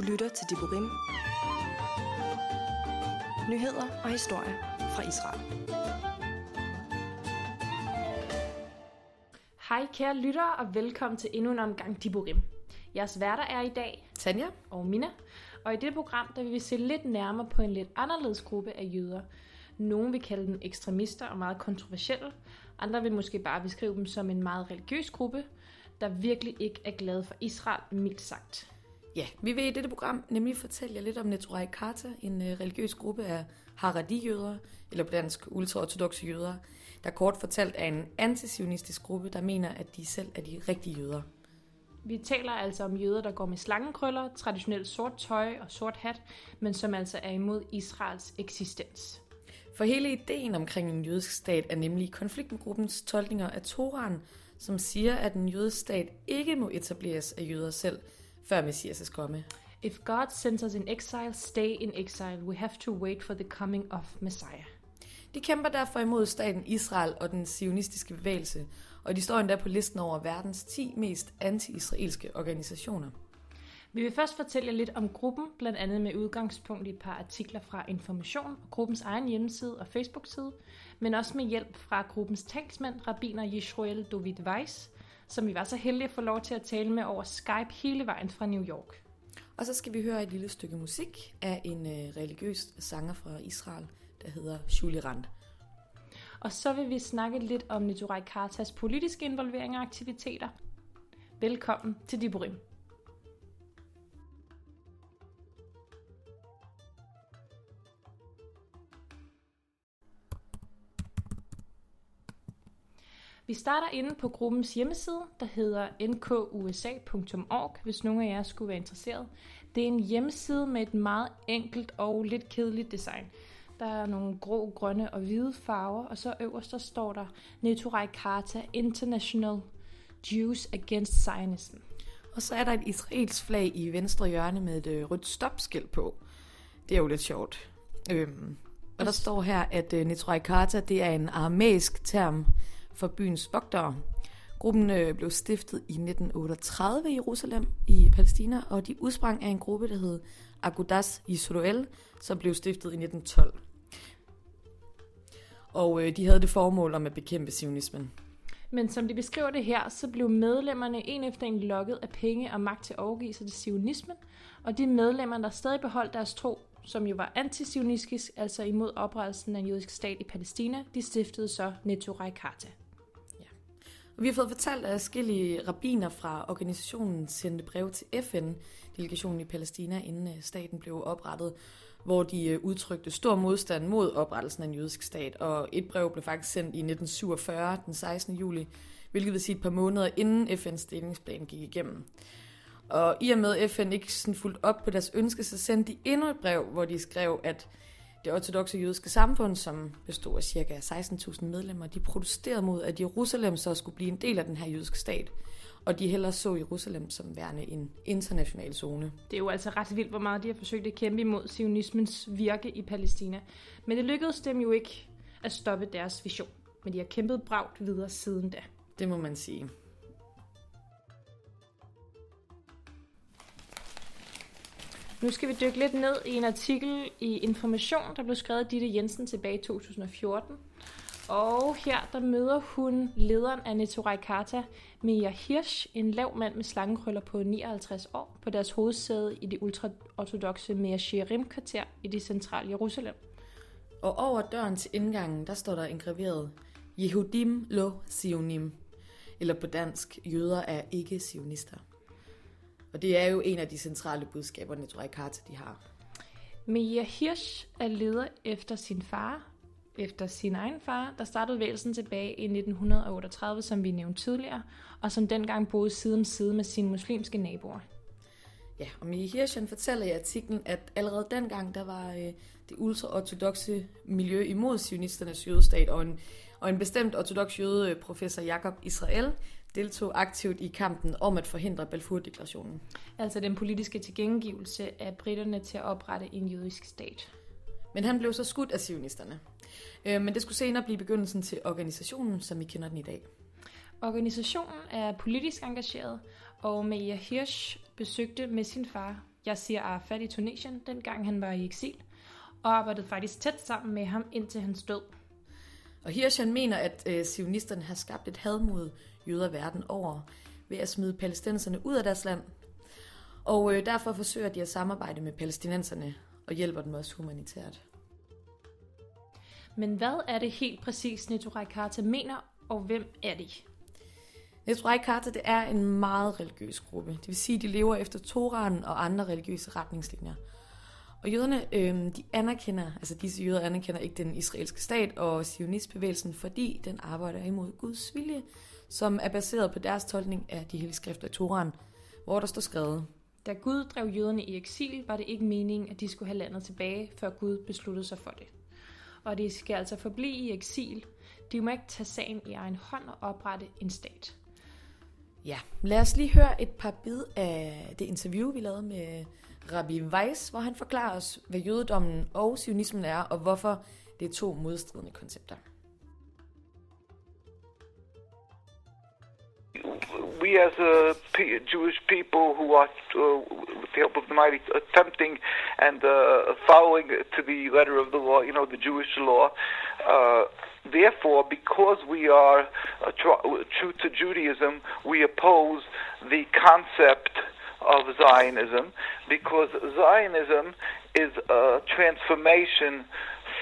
Du lytter til Diborim. Nyheder og historier fra Israel. Hej kære lyttere og velkommen til endnu en omgang Diborim. Jeres værter er i dag Tanja? og Mina, og i dette program der vil vi se lidt nærmere på en lidt anderledes gruppe af jøder. Nogle vil kalde dem ekstremister og meget kontroversielle, andre vil måske bare beskrive dem som en meget religiøs gruppe, der virkelig ikke er glade for Israel, mildt sagt. Ja, vi vil i dette program nemlig fortælle jer lidt om Neturai Karta, en øh, religiøs gruppe af Haredi-jøder, eller på dansk ultraortodoxe jøder, der kort fortalt er en antisionistisk gruppe, der mener, at de selv er de rigtige jøder. Vi taler altså om jøder, der går med slangekrøller, traditionelt sort tøj og sort hat, men som altså er imod Israels eksistens. For hele ideen omkring en jødisk stat er nemlig i konflikt med gruppens tolkninger af Toran, som siger, at en jødisk stat ikke må etableres af jøder selv, før Messias' komme. If God sends us in exile, stay in exile. We have to wait for the coming of Messiah. De kæmper derfor imod staten Israel og den sionistiske bevægelse, og de står endda på listen over verdens 10 mest anti-israelske organisationer. Vi vil først fortælle jer lidt om gruppen, blandt andet med udgangspunkt i et par artikler fra Information og gruppens egen hjemmeside og Facebook-side, men også med hjælp fra gruppens talsmand, rabiner Yisroel David Weiss, som vi var så heldige at få lov til at tale med over Skype hele vejen fra New York. Og så skal vi høre et lille stykke musik af en øh, religiøs sanger fra Israel, der hedder Shuli Rand. Og så vil vi snakke lidt om Neturai Kartas politiske involvering og aktiviteter. Velkommen til Diborim. Vi starter inde på gruppens hjemmeside, der hedder nkusa.org, hvis nogen af jer skulle være interesseret. Det er en hjemmeside med et meget enkelt og lidt kedeligt design. Der er nogle grå, grønne og hvide farver, og så øverst der står der Neturai Karta International Jews Against Zionism. Og så er der et israelsk flag i venstre hjørne med et øh, rødt stopskilt på. Det er jo lidt sjovt. Øhm, og der står her, at øh, Neturai Karta, det er en aramæisk term for byens vogtere. Gruppen øh, blev stiftet i 1938 i Jerusalem i Palæstina, og de udsprang af en gruppe, der hed Agudas Yisroel, som blev stiftet i 1912. Og øh, de havde det formål om at bekæmpe sionismen. Men som de beskriver det her, så blev medlemmerne en efter en lokket af penge og magt til at overgive sig til sionismen, og de medlemmer, der stadig beholdt deres tro, som jo var antisionistisk, altså imod oprettelsen af en jødisk stat i Palæstina, de stiftede så Neturai Karta. Vi har fået fortalt, at forskellige rabiner fra organisationen sendte brev til FN-delegationen i Palæstina, inden øh, staten blev oprettet, hvor de øh, udtrykte stor modstand mod oprettelsen af en jødisk stat. Og et brev blev faktisk sendt i 1947, den 16. juli, hvilket vil sige et par måneder inden FN's delingsplan gik igennem. Og i og med at FN ikke sådan fuldt op på deres ønske, så sendte de endnu et brev, hvor de skrev, at det ortodoxe jødiske samfund, som bestod af ca. 16.000 medlemmer, de protesterede mod, at Jerusalem så skulle blive en del af den her jødiske stat. Og de hellere så Jerusalem som værende en international zone. Det er jo altså ret vildt, hvor meget de har forsøgt at kæmpe imod sionismens virke i Palæstina. Men det lykkedes dem jo ikke at stoppe deres vision. Men de har kæmpet bragt videre siden da. Det må man sige. Nu skal vi dykke lidt ned i en artikel i Information, der blev skrevet af Ditte Jensen tilbage i 2014. Og her der møder hun lederen af Neturai Karta, Mia Hirsch, en lav mand med slangekrøller på 59 år, på deres hovedsæde i det ultraortodoxe Mea Shirim-kvarter i det centrale Jerusalem. Og over døren til indgangen, der står der engraveret Yehudim lo sionim, eller på dansk, jøder er ikke sionister. Og det er jo en af de centrale budskaber, Neturai Karta de har. Mia Hirsch er leder efter sin far, efter sin egen far, der startede vægelsen tilbage i 1938, som vi nævnte tidligere, og som dengang boede side om side med sine muslimske naboer. Ja, og Mia Hirschen fortæller i artiklen, at allerede dengang, der var øh, det ultraortodoxe miljø imod sionisternes jødestat, og en, og en bestemt ortodox jøde, professor Jakob Israel, deltog aktivt i kampen om at forhindre Balfour-deklarationen. Altså den politiske tilgængivelse af britterne til at oprette en jødisk stat. Men han blev så skudt af sionisterne. Øh, Men det skulle senere blive begyndelsen til organisationen, som vi kender den i dag. Organisationen er politisk engageret, og Maria Hirsch besøgte med sin far Yasir Arafat i Tunesien, dengang han var i eksil, og arbejdede faktisk tæt sammen med ham indtil hans død. Og Hirschan mener, at øh, sionisterne har skabt et had mod jøder verden over ved at smide palæstinenserne ud af deres land. Og øh, derfor forsøger de at samarbejde med palæstinenserne og hjælper dem også humanitært. Men hvad er det helt præcis, Neturai Karta mener, og hvem er de? Neturai Karta det er en meget religiøs gruppe. Det vil sige, at de lever efter Toraen og andre religiøse retningslinjer. Og jøderne, øh, de anerkender, altså disse jøder anerkender ikke den israelske stat og sionistbevægelsen, fordi den arbejder imod Guds vilje, som er baseret på deres tolkning af de hellige skrifter i Toraen, hvor der står skrevet. Da Gud drev jøderne i eksil, var det ikke meningen, at de skulle have landet tilbage, før Gud besluttede sig for det. Og de skal altså forblive i eksil. De må ikke tage sagen i egen hånd og oprette en stat. Ja, lad os lige høre et par bid af det interview, vi lavede med Rabbi Weiss, hvor han forklarer os, hvad jødedommen og sionismen er, og hvorfor det er to modstridende koncepter. we as a Jewish people who are, uh, with the help of the mighty, attempting and uh, following to the letter of the law, you know, the Jewish law. Uh, therefore, because we are uh, true to Judaism, we oppose the concept of Zionism because Zionism is a transformation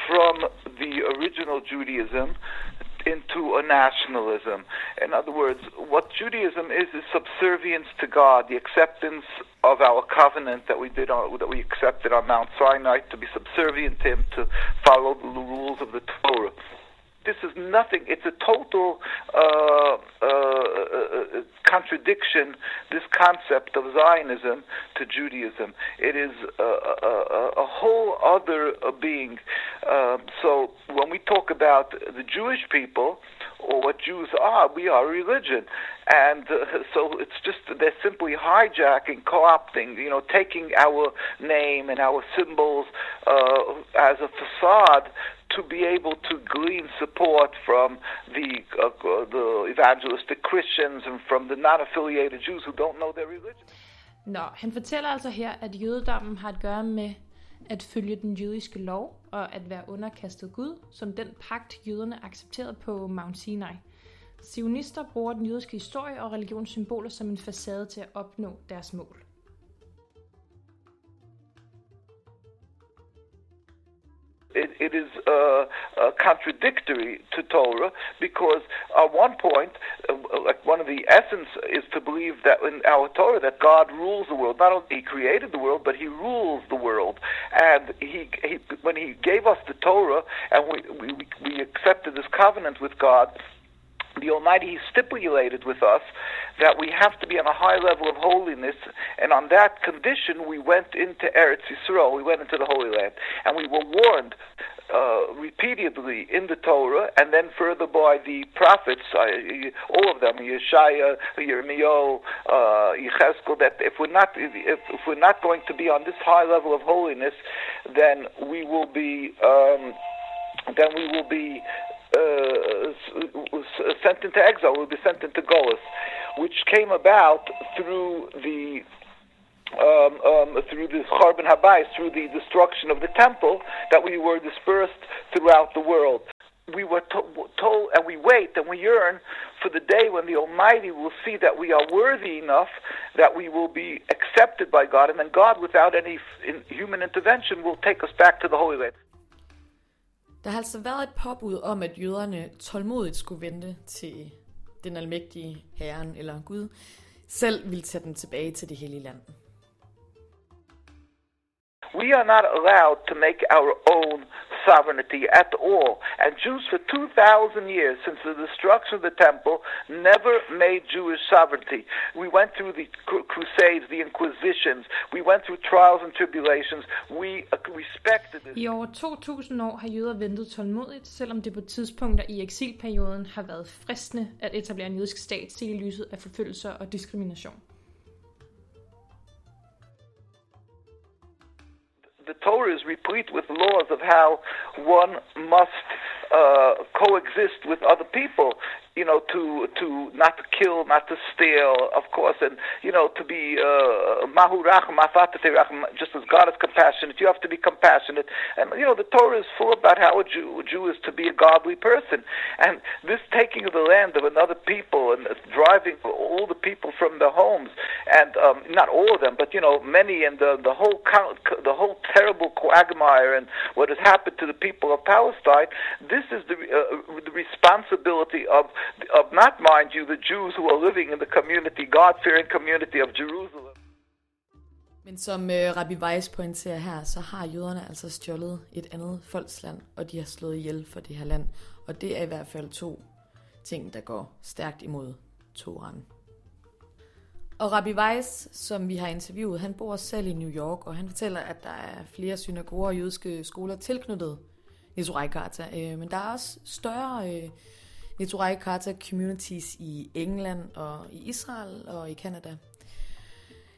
from the original Judaism into a nationalism. In other words, what Judaism is is subservience to God, the acceptance of our covenant that we did on, that we accepted on Mount Sinai to be subservient to Him, to follow the rules of the Torah this is nothing. It's a total uh, uh, uh, contradiction, this concept of Zionism to Judaism. It is a, a, a whole other being. Um, so when we talk about the Jewish people, or what Jews are, we are religion. And uh, so it's just, they're simply hijacking, co opting, you know, taking our name and our symbols uh, as a facade to be able to glean support from the uh, the evangelistic Christians and from the non-affiliated Jews who don't know their religion. Nå, han fortæller altså her, at jødedommen har at gøre med at følge den jødiske lov og at være underkastet Gud, som den pagt jøderne accepterede på Mount Sinai. Sionister bruger den jødiske historie og religionssymboler som en facade til at opnå deres mål. It, it is uh, uh, contradictory to Torah because at one point, uh, like one of the essence is to believe that in our Torah that God rules the world. Not only He created the world, but He rules the world. And He, he when He gave us the Torah and we, we we accepted this covenant with God the Almighty stipulated with us that we have to be on a high level of holiness, and on that condition we went into Eretz Yisrael, we went into the Holy Land, and we were warned uh, repeatedly in the Torah, and then further by the prophets, uh, all of them, Yeshaya, Yirmiyahu, uh, Yechezkel, that if we're not if, if we're not going to be on this high level of holiness, then we will be um, then we will be sent into exile, will be sent into Golis, which came about through the um, um, through the Charbon Habayis, through the destruction of the temple, that we were dispersed throughout the world. We were to- told, and we wait and we yearn for the day when the Almighty will see that we are worthy enough that we will be accepted by God, and then God, without any f- human intervention, will take us back to the Holy Land. Der har altså været et påbud om, at jøderne tålmodigt skulle vente til den almægtige Herren eller Gud selv ville tage dem tilbage til det hellige land. We are not allowed to make our own sovereignty at all. And Jews for 2,000 years, since the destruction of the temple, never made Jewish sovereignty. We went through the Crusades, the Inquisitions, we went through trials and tribulations. We uh, respected this. I over 2.000 år har jøder ventet tålmodigt, selvom det på tidspunkter i eksilperioden har været fristende at etablere en jødisk stat set i lyset af forfølgelser og diskrimination. The Torah is replete with laws of how one must uh, coexist with other people. you know, to to not to kill, not to steal, of course, and you know, to be uh, mahu racham, just as God is compassionate, you have to be compassionate. And you know, the Torah is full about how a Jew, a Jew is to be a godly person, and this taking of the land of another people and driving all the people from their homes, and um, not all of them, but you know, many, and the the whole the whole terrible quagmire and what has happened to the people of Palestine. This this is the uh, the responsibility of of not mind you the Jews who are living in the community, God-fearing community of Jerusalem. Men som uh, Rabbi Weiss pointerer her, så har jøderne altså stjålet et andet folksland, og de har slået ihjel for det her land. Og det er i hvert fald to ting, der går stærkt imod Toran. Og Rabbi Weiss, som vi har interviewet, han bor selv i New York, og han fortæller, at der er flere synagoger og jødiske skoler tilknyttet Neturai Karta. Øh, men der er også større øh, Neturai Karta communities i England og i Israel og i Kanada.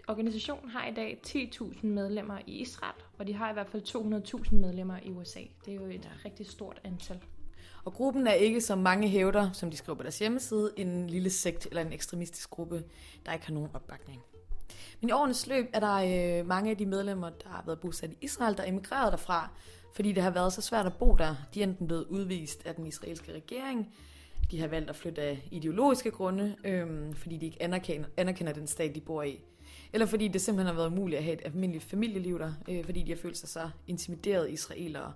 Organisationen har i dag 10.000 medlemmer i Israel, og de har i hvert fald 200.000 medlemmer i USA. Det er jo et rigtig stort antal. Og gruppen er ikke, som mange hævder, som de skriver på deres hjemmeside, en lille sekt eller en ekstremistisk gruppe, der ikke har nogen opbakning. Men i årenes løb er der øh, mange af de medlemmer, der har været bosat i Israel, der er emigreret derfra, fordi det har været så svært at bo der. De er enten blevet udvist af den israelske regering, de har valgt at flytte af ideologiske grunde, øhm, fordi de ikke anerkender, anerkender den stat, de bor i. Eller fordi det simpelthen har været umuligt at have et almindeligt familieliv der, øh, fordi de har følt sig så intimideret israelere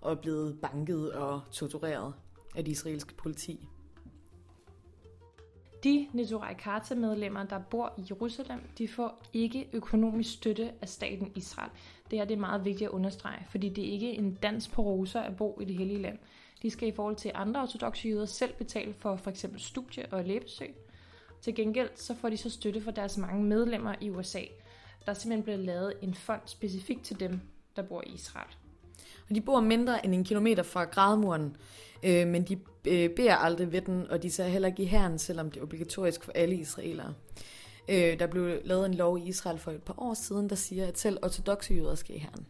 og er blevet banket og tortureret af det israelske politi. De Neturai Karta-medlemmer, der bor i Jerusalem, de får ikke økonomisk støtte af staten Israel. Det her det er meget vigtigt at understrege, fordi det er ikke en dans på roser at bo i det hellige land. De skal i forhold til andre ortodoxe jøder selv betale for for eksempel studie og lægebesøg. Til gengæld så får de så støtte fra deres mange medlemmer i USA. Der er simpelthen blevet lavet en fond specifikt til dem, der bor i Israel. Og de bor mindre end en kilometer fra gradmuren, øh, men de øh, beder aldrig ved den, og de tager heller ikke i herren, selvom det er obligatorisk for alle israelere. Øh, der blev lavet en lov i Israel for et par år siden, der siger, at selv ortodoxe jøder skal i herren.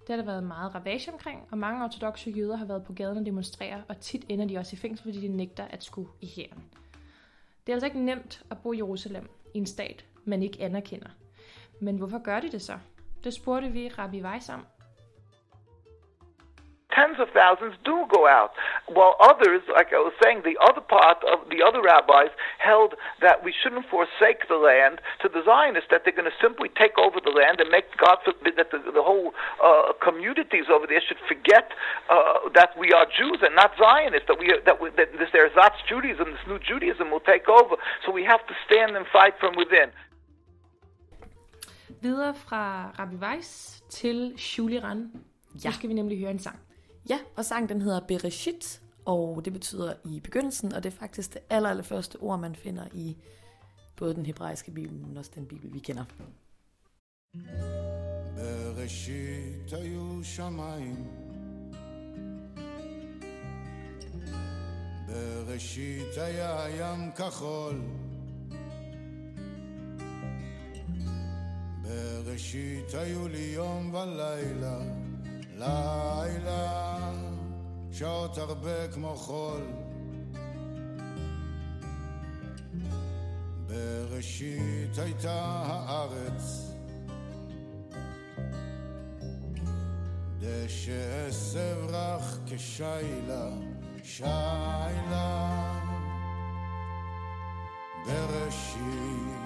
Det har der været meget ravage omkring, og mange ortodoxe jøder har været på gaden og demonstrere, og tit ender de også i fængsel, fordi de nægter at skulle i herren. Det er altså ikke nemt at bo i Jerusalem, i en stat, man ikke anerkender. Men hvorfor gør de det så? Det spurgte vi Rabbi Weiss om, tens of thousands do go out, while others, like I was saying, the other part of the other rabbis held that we shouldn't forsake the land to the Zionists, that they're going to simply take over the land and make God forbid that the, the whole uh, communities over there should forget uh, that we are Jews and not Zionists, that we that, we, that this ersatz Judaism, this new Judaism will take over. So we have to stand and fight from within. Videre fra Rabbi Weiss til Shuliran. Ja. Nu skal vi nemlig høre en sang. Ja, og sangen den hedder Bereshit, og det betyder i begyndelsen, og det er faktisk det aller, aller første ord, man finder i både den hebraiske bibel, men også den bibel, vi kender. בראשית היו שמיים בראשית היה ים כחול בראשית היו לי יום ולילה לילה, שעות הרבה כמו חול. בראשית הייתה הארץ, דשא עשב רך כשיילה, שיילה. בראשית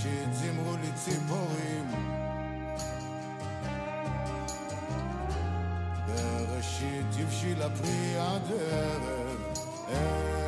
שצימרו לי ציפורים. בראשית הבשיל הפרי עד ערב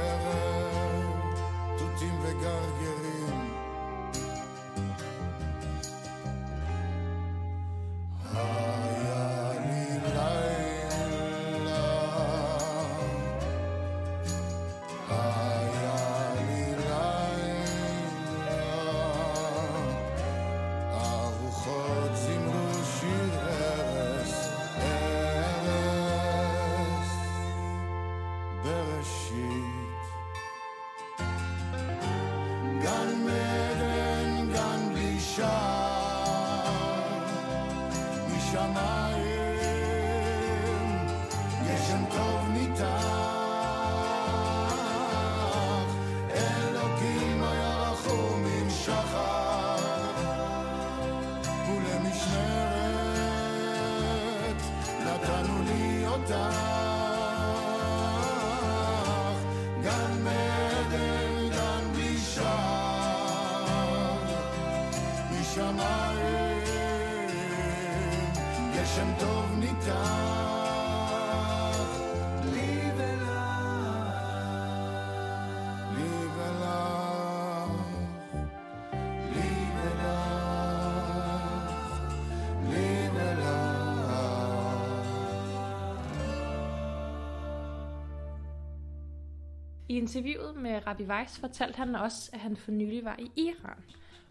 משמיים, גשם טוב ניתח, אלוקים היה רחום עם שחר, ולמשמרת נתנו לי אותך, גן גשם טוב ניתח, לי ולך, לי ולך, לי ולך, לי ולך. I interviewet med Rabbi Weiss fortalte han også, at han for nylig var i Iran.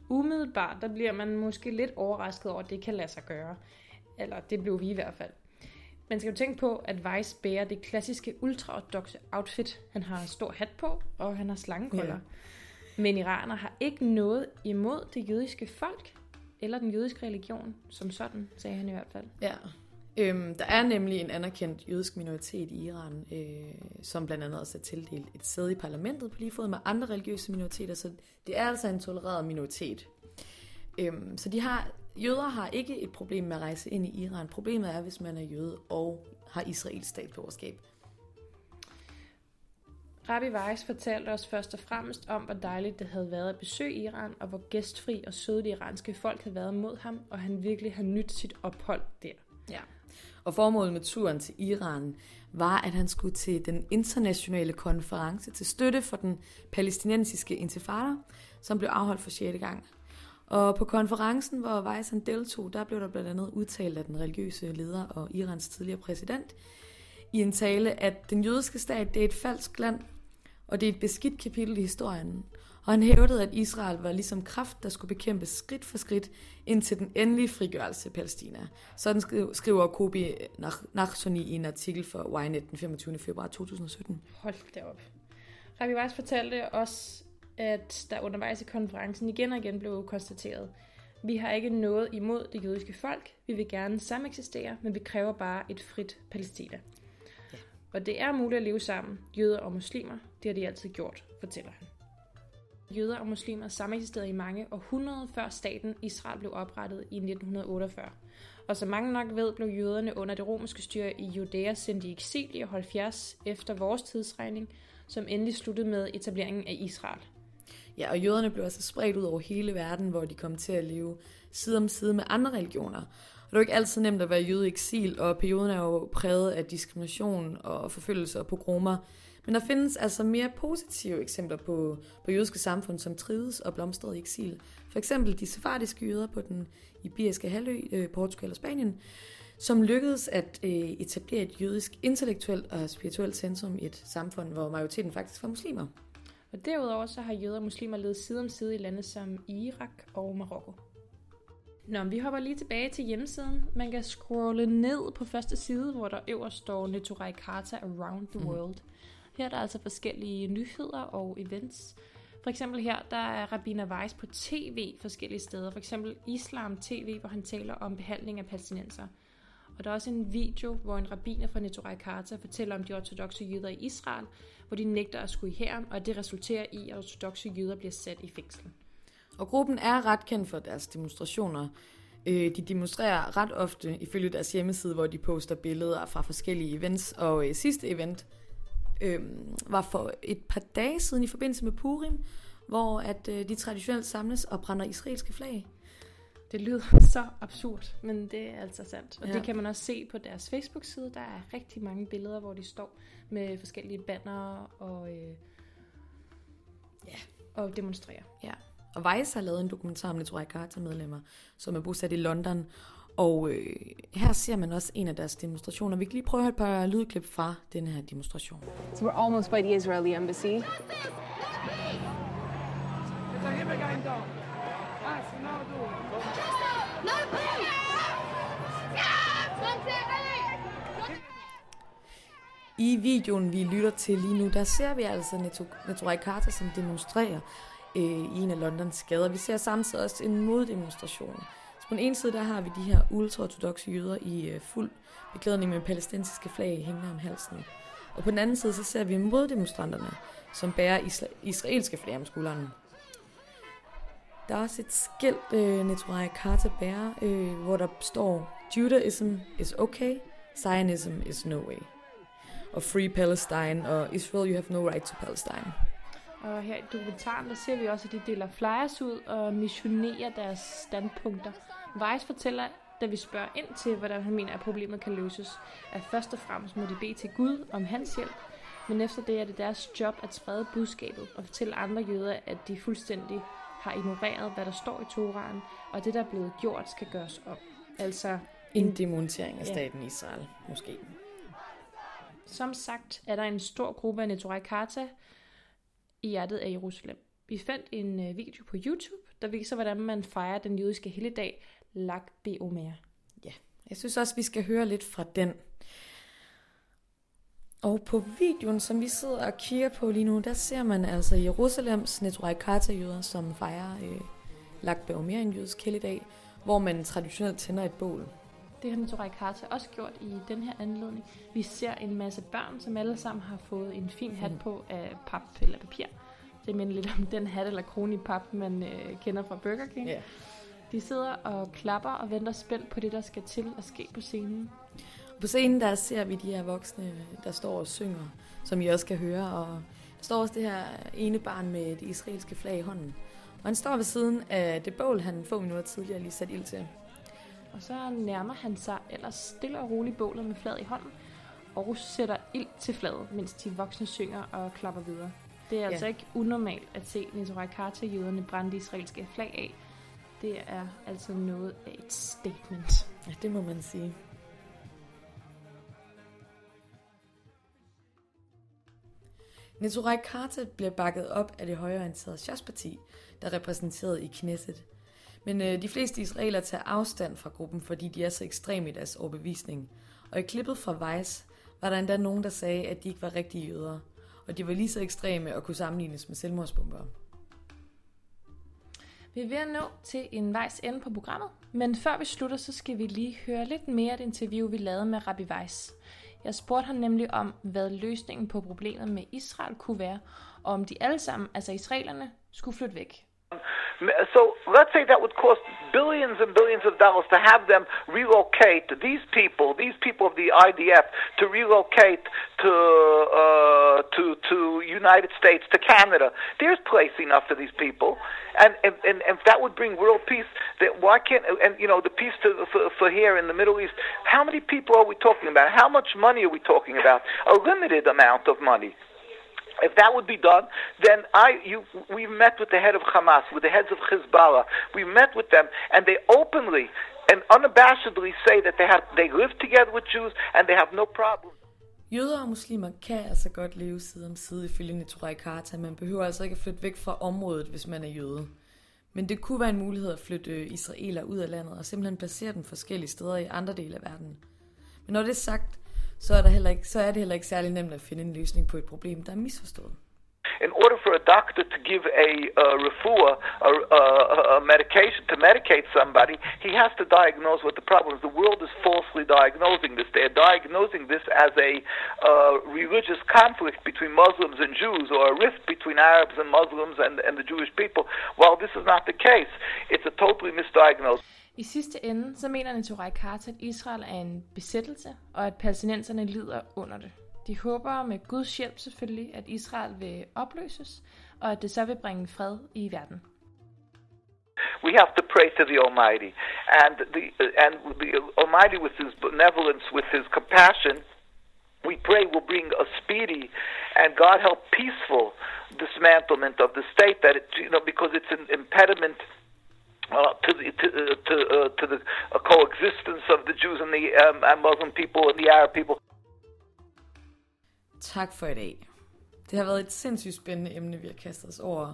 Umiddelbart, der bliver man måske lidt overrasket over, at det kan lade sig gøre. Eller det blev vi i hvert fald. Man skal jo tænke på, at Weiss bærer det klassiske ultraortodoxe outfit. Han har en stor hat på, og han har slangekolder. Ja. Men iraner har ikke noget imod det jødiske folk, eller den jødiske religion, som sådan, sagde han i hvert fald. Ja. Øhm, der er nemlig en anerkendt jødisk minoritet i Iran, øh, som blandt andet også er tildelt et sæde i parlamentet på lige fod med andre religiøse minoriteter, så det er altså en tolereret minoritet. Øhm, så de har, jøder har ikke et problem med at rejse ind i Iran. Problemet er, hvis man er jøde og har israelsk statsborgerskab. Rabbi Weiss fortalte os først og fremmest om, hvor dejligt det havde været at besøge Iran, og hvor gæstfri og søde det iranske folk havde været mod ham, og han virkelig har nyt sit ophold der. Ja. Og formålet med turen til Iran var, at han skulle til den internationale konference til støtte for den palæstinensiske intifada, som blev afholdt for 6. gang. Og på konferencen, hvor Weiss han deltog, der blev der blandt andet udtalt af den religiøse leder og Irans tidligere præsident, i en tale, at den jødiske stat det er et falsk land, og det er et beskidt kapitel i historien. Og han hævdede, at Israel var ligesom kraft, der skulle bekæmpes skridt for skridt indtil den endelige frigørelse af Palæstina. Sådan skriver Kobi Nach- Nachsoni i en artikel for Ynet den 25. februar 2017. Hold da op. Rabbi Weiss fortalte også, at der undervejs i konferencen igen og igen blev konstateret, vi har ikke noget imod det jødiske folk. Vi vil gerne sameksistere, men vi kræver bare et frit Palæstina. Ja. Og det er muligt at leve sammen, jøder og muslimer. Det har de altid gjort, fortæller han. Jøder og muslimer sameksisterede i mange århundreder før staten Israel blev oprettet i 1948. Og som mange nok ved, blev jøderne under det romerske styre i Judæa sendt i eksil i år 70 efter vores tidsregning, som endelig sluttede med etableringen af Israel. Ja, og jøderne blev altså spredt ud over hele verden, hvor de kom til at leve side om side med andre religioner. Og det var jo ikke altid nemt at være jøde i eksil, og perioden er jo præget af diskrimination og forfølgelse og pogromer. Men der findes altså mere positive eksempler på, på jødiske samfund, som trives og blomstrede i eksil. For eksempel de sefardiske jøder på den iberiske halvø, øh, Portugal og Spanien, som lykkedes at øh, etablere et jødisk intellektuelt og spirituelt centrum i et samfund, hvor majoriteten faktisk var muslimer. Og derudover så har jøder og muslimer levet side om side i lande som Irak og Marokko. Nå, vi hopper lige tilbage til hjemmesiden. Man kan scrolle ned på første side, hvor der øverst står Neturai Karta Around the World. Her er der altså forskellige nyheder og events. For eksempel her, der er Rabiner Weiss på tv forskellige steder. For eksempel Islam TV, hvor han taler om behandling af palæstinenser. Og der er også en video, hvor en rabbiner fra Netorai Karta fortæller om de ortodoxe jøder i Israel, hvor de nægter at skulle i hæren, og det resulterer i, at ortodoxe jøder bliver sat i fængsel. Og gruppen er ret kendt for deres demonstrationer. Øh, De demonstrerer ret ofte ifølge deres hjemmeside, hvor de poster billeder fra forskellige events. Og øh, sidste event øh, var for et par dage siden i forbindelse med Purim, hvor at øh, de traditionelt samles og brænder israelske flag. Det lyder så absurd, men det er altså sandt. Og Ja. det kan man også se på deres Facebook-side. Der er rigtig mange billeder, hvor de står med forskellige bannere og, øh, ja, og demonstrerer. Ja. Og Vice har lavet en dokumentar om Neturai Karta-medlemmer, som er bosat i London. Og øh, her ser man også en af deres demonstrationer. Vi kan lige prøve at høre et par lydklip fra den her demonstration. So we're almost by the Israeli embassy. I videoen, vi lytter til lige nu, der ser vi altså Neto- Neturai Karta, som demonstrerer øh, i en af Londons gader. Vi ser samtidig også en moddemonstration. Så på den ene side, der har vi de her ultraortodoxe jøder i øh, fuld beklædning med palæstinensiske flag hængende om halsen. Og på den anden side, så ser vi moddemonstranterne, som bærer isra- israelske flag om skulderen. Der er også et skilt, øh, Neturai Karta bærer, øh, hvor der står, Judaism is okay, Zionism is no way og Free Palestine, og Israel, you have no right to Palestine. Og her i dokumentaren, der ser vi også, at de deler flyers ud og missionerer deres standpunkter. Weiss fortæller, da vi spørger ind til, hvordan han mener, at problemet kan løses, at først og fremmest må de bede til Gud om hans hjælp, men efter det er det deres job at sprede budskabet og fortælle andre jøder, at de fuldstændig har ignoreret, hvad der står i Toraen, og det, der er blevet gjort, skal gøres om. Altså, En demontering af Ja. staten Israel, måske. Som sagt er der en stor gruppe af Neturai Karta i hjertet af Jerusalem. Vi fandt en øh, video på YouTube, der viser, hvordan man fejrer den jødiske helligdag Lag BeOmer. Jeg synes også, vi skal høre lidt fra den. Og på videoen, som vi sidder og kigger på lige nu, der ser man altså Jerusalems Neturai Karta-jøder, som fejrer øh, Lag BeOmer, en jødisk helligdag, hvor man traditionelt tænder et bål. Det har Neturai Karta også gjort i den her anledning. Vi ser en masse børn, som alle sammen har fået en fin hat på af pap eller papir. Det minder lidt om den hat eller krone i pap, man øh, kender fra Burger King. Ja. De sidder og klapper og venter spændt på det, der skal til at ske på scenen. På scenen der ser vi de her voksne, der står og synger, som I også kan høre. Og der står også det her ene barn med det israelske flag i hånden. Og han står ved siden af det bål, han få minutter tidligere lige sat ild til. Og så nærmer han sig ellers stille og roligt bålet med flad i hånden, og sætter ild til fladet, mens de voksne synger og klapper videre. Det er Ja. altså ikke unormalt at se Neturai Karta-jøderne brænde det israelske flag af. Det er altså noget af et statement. Ja, det må man sige. Neturai Karta bliver bakket op af det højreorienterede Shas-parti, der er repræsenteret i Knesset. Men øh, de fleste israelere tager afstand fra gruppen, fordi de er så ekstreme i deres overbevisning. Og i klippet fra Vice var der endda nogen, der sagde, at de ikke var rigtige jøder, og de var lige så ekstreme og kunne sammenlignes med selvmordsbombere. Vi er ved at nå til en vejs ende på programmet, men før vi slutter, så skal vi lige høre lidt mere af det interview, vi lavede med Rabbi Weiss. Jeg spurgte ham nemlig om, hvad løsningen på problemet med Israel kunne være, og om de alle sammen, altså israelerne, skulle flytte væk. So let's say that would cost billions and billions of dollars to have them relocate these people, these people of the IDF, to relocate to uh, to to United States, to Canada. There's place enough for these people, and and, and if that would bring world peace, that why can't and you know the peace to, for, for here in the Middle East? How many people are we talking about? How much money are we talking about? A limited amount of money. If that would be done, then I, you, we've met with the head of Hamas, with the heads of Hezbollah. We met with them, and they openly and unabashedly say that they have, they live together with Jews and they have no problem. Jøder og muslimer kan altså godt leve side om side ifølge i Karta. Man behøver altså ikke at flytte væk fra området, hvis man er jøde. Men det kunne være en mulighed at flytte øh, israeler ud af landet og simpelthen placere dem forskellige steder i andre dele af verden. Men når det er sagt, så er, der heller ikke, så er det heller ikke særlig nemt at finde en løsning på et problem, der er misforstået. In order for a doctor to give a uh, refuah, a, a, a medication to medicate somebody, he has to diagnose what the problem is. The world is falsely diagnosing this. They're diagnosing this as a uh, religious conflict between Muslims and Jews, or a rift between Arabs and Muslims and, and the Jewish people. While this is not the case, it's a totally misdiagnosed. I sidste ende, så mener Neturai Karta, at Israel er en besættelse, og at palæstinenserne lider under det. De håber med Guds hjælp selvfølgelig, at Israel vil opløses, og at det så vil bringe fred i verden. we have to pray to the Almighty, and the and the Almighty, with His benevolence, with His compassion, we pray will bring a speedy and God help peaceful dismantlement of the state. That it, you know, because it's an impediment uh, to the to uh, to, uh, to the uh, coexistence of the Jews and the um, and Muslim people and the Arab people. Tak for i dag. Det har været et sindssygt spændende emne, vi har kastet os over,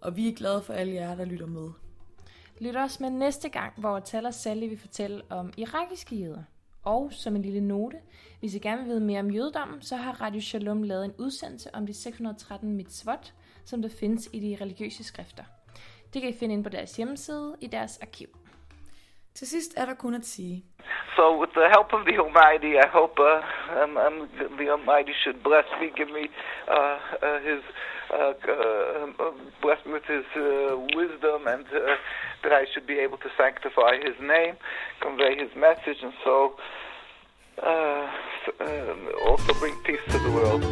og vi er glade for alle jer, der lytter med. Lyt også med næste gang, hvor Taler Sally vil fortælle om irakiske jøder. Og som en lille note, hvis I gerne vil vide mere om jødedommen, så har Radio Shalom lavet en udsendelse om de 613 mitzvot, som der findes i de religiøse skrifter. Det kan I finde ind på deres hjemmeside i deres arkiv. Til sidst er der kun at sige, So, with the help of the Almighty, I hope uh, um, um, the Almighty should bless me, give me uh, uh, His uh, uh, bless me with His uh, wisdom, and uh, that I should be able to sanctify His name, convey His message, and so uh, um, also bring peace to the world.